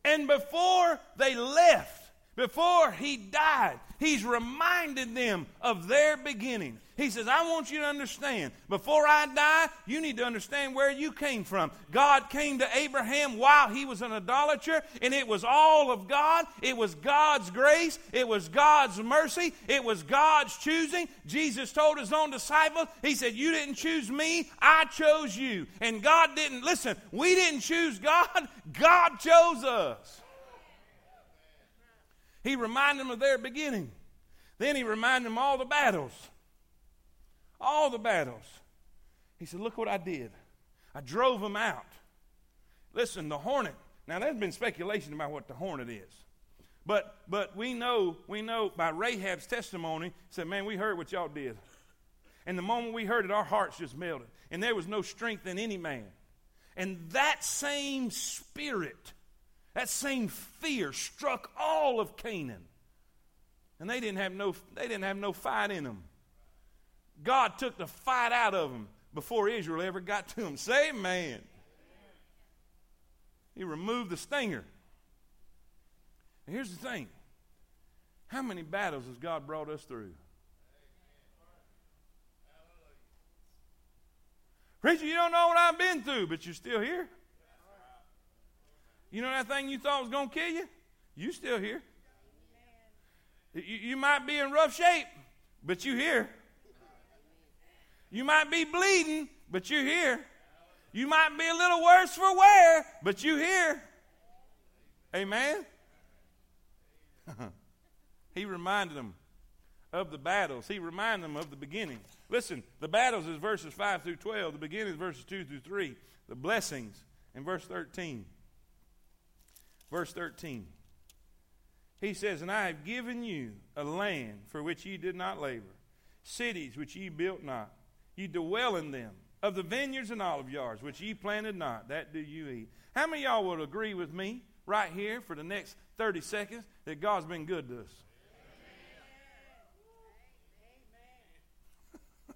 And before they left, Before he died, he's reminded them of their beginning. He says, I want you to understand, before I die, you need to understand where you came from. God came to Abraham while he was an idolater, and it was all of God. It was God's grace. It was God's mercy. It was God's choosing. Jesus told his own disciples, He said, You didn't choose me, I chose you. And God didn't, listen, we didn't choose God, God chose us. He reminded them of their beginning. Then he reminded them all the battles. All the battles. He said, Look what I did. I drove them out. Listen, the hornet. Now there's been speculation about what the hornet is. But but we know, we know by Rahab's testimony, said, Man, we heard what y'all did. And the moment we heard it, our hearts just melted. And there was no strength in any man. And that same spirit that same fear struck all of Canaan. And they didn't have no, they didn't have no fight in them. God took the fight out of them before Israel ever got to them. Say amen. He removed the stinger. And here's the thing how many battles has God brought us through? Preacher, you don't know what I've been through, but you're still here. You know that thing you thought was going to kill you? You still here. You, you might be in rough shape, but you here. You might be bleeding, but you're here. You might be a little worse for wear, but you're here. Amen. he reminded them of the battles. He reminded them of the beginning. Listen, the battles is verses 5 through 12. The beginning is verses 2 through 3. The blessings in verse 13. Verse 13. He says, And I have given you a land for which ye did not labor, cities which ye built not. Ye dwell in them. Of the vineyards and olive yards which ye planted not, that do you eat. How many y'all would agree with me right here for the next 30 seconds that God's been good to us?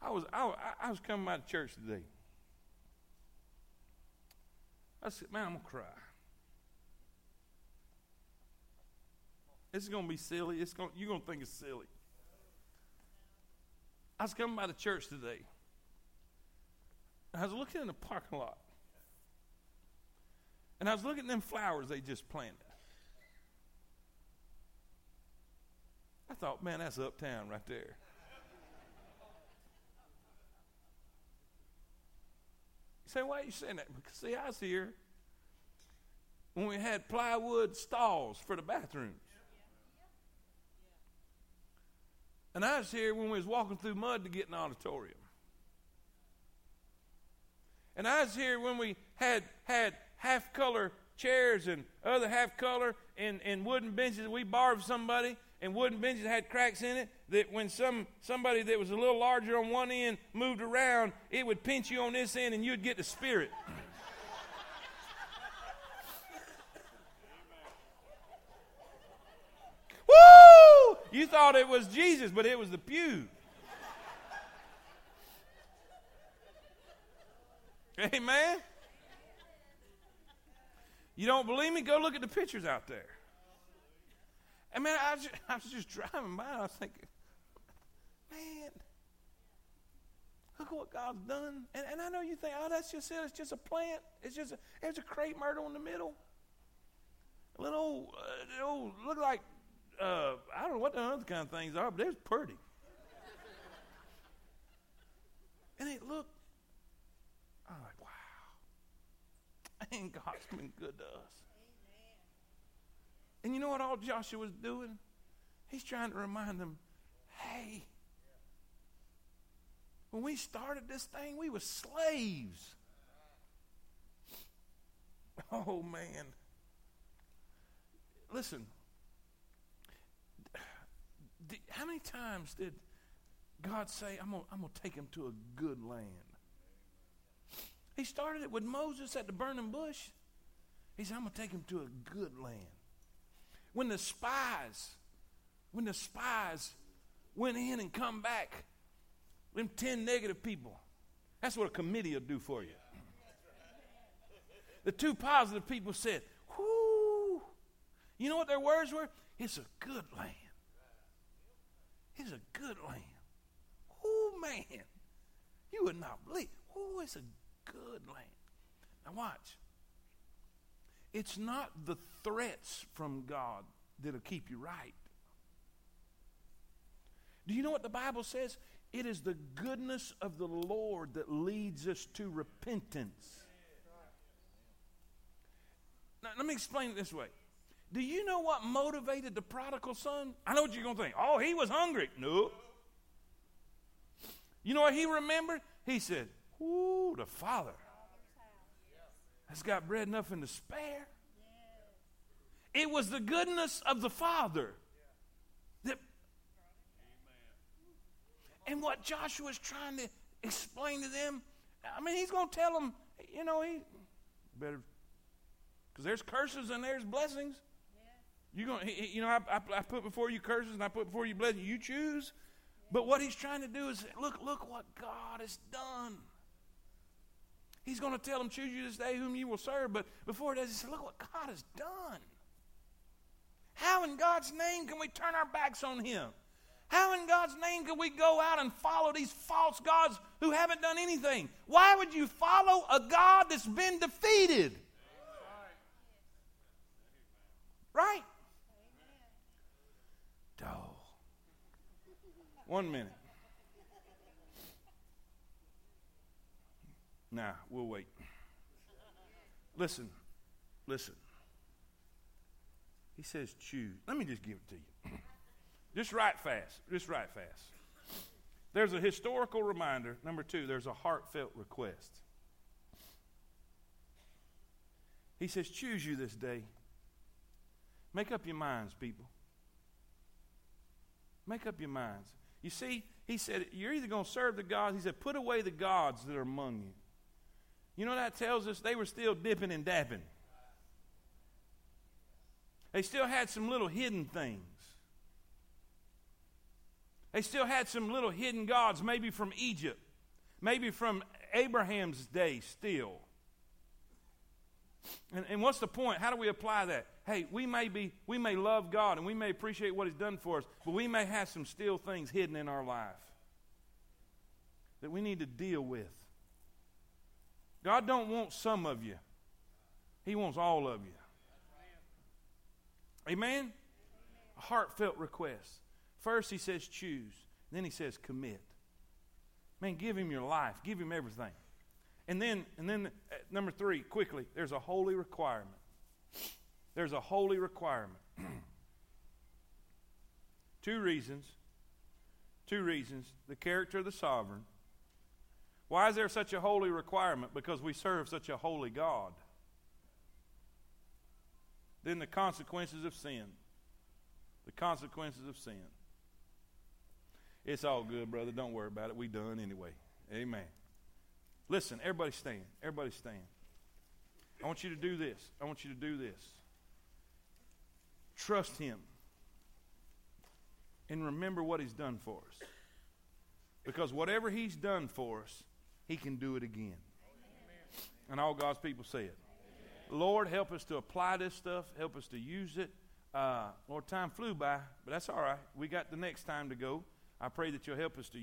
I was I, I was coming out of church today. I said, man, I'm gonna cry. Going to be silly. It's gonna, you're to think it's silly. I was coming by the church today. I was looking in the parking lot. And I was looking at them flowers they just planted. I thought, man, that's uptown right there. You say, why are you saying that? Because, see, I was here when we had plywood stalls for the bathrooms. And I was here when we was walking through mud to get an auditorium. And I was here when we had had half color chairs and other half color and, and wooden benches. We borrowed somebody and wooden benches had cracks in it that when some somebody that was a little larger on one end moved around, it would pinch you on this end and you'd get the spirit. You thought it was Jesus, but it was the pew. Amen. You don't believe me? Go look at the pictures out there. I mean, I, just, I was just driving by. and I was thinking, man, look what God's done. And, and I know you think, oh, that's just it. It's just a plant. It's just a, there's a crepe myrtle in the middle. A little, uh, old, look like uh, I don't know what the other kind of things are, but they're pretty. and it looked, I'm like, wow. And God's been good to us. Amen. And you know what all Joshua was doing? He's trying to remind them, hey, when we started this thing, we were slaves. Oh, man. Listen, how many times did God say, I'm going to take him to a good land? He started it with Moses at the burning bush. He said, I'm going to take him to a good land. When the spies, when the spies went in and come back, them 10 negative people, that's what a committee will do for you. The two positive people said, Whoo, You know what their words were? It's a good land. It's a good land. Oh, man. You would not believe. Oh, it's a good land. Now, watch. It's not the threats from God that'll keep you right. Do you know what the Bible says? It is the goodness of the Lord that leads us to repentance. Now, let me explain it this way. Do you know what motivated the prodigal son? I know what you're going to think. Oh, he was hungry. No. You know what he remembered? He said, Ooh, the father has got bread enough and to spare. It was the goodness of the father that. And what Joshua is trying to explain to them, I mean, he's going to tell them, you know, he better, because there's curses and there's blessings. You going, you know, I, I, I, put before you curses and I put before you blessings. You choose. But what he's trying to do is look, look what God has done. He's going to tell them, choose you this day whom you will serve. But before he does, he said, look what God has done. How in God's name can we turn our backs on him? How in God's name can we go out and follow these false gods who haven't done anything? Why would you follow a God that's been defeated? Right? Oh. One minute. Nah, we'll wait. Listen, listen. He says choose. Let me just give it to you. just write fast. Just write fast. There's a historical reminder. Number two, there's a heartfelt request. He says, Choose you this day. Make up your minds, people. Make up your minds. You see, he said, You're either going to serve the gods. He said, Put away the gods that are among you. You know that tells us they were still dipping and dabbing. They still had some little hidden things. They still had some little hidden gods, maybe from Egypt, maybe from Abraham's day still. And, and what's the point? How do we apply that? Hey, we may be, we may love God and we may appreciate what He's done for us, but we may have some still things hidden in our life that we need to deal with. God don't want some of you. He wants all of you. Amen? A heartfelt request. First, he says choose. Then he says commit. Man, give him your life. Give him everything. And then, and then uh, number three, quickly, there's a holy requirement. There's a holy requirement. Two reasons. Two reasons. The character of the sovereign. Why is there such a holy requirement? Because we serve such a holy God. Then the consequences of sin. The consequences of sin. It's all good, brother. Don't worry about it. We done anyway. Amen. Listen, everybody stand. Everybody stand. I want you to do this. I want you to do this. Trust Him. And remember what He's done for us. Because whatever He's done for us, He can do it again. Amen. And all God's people say it. Amen. Lord, help us to apply this stuff. Help us to use it. Uh, Lord, time flew by, but that's all right. We got the next time to go. I pray that you'll help us to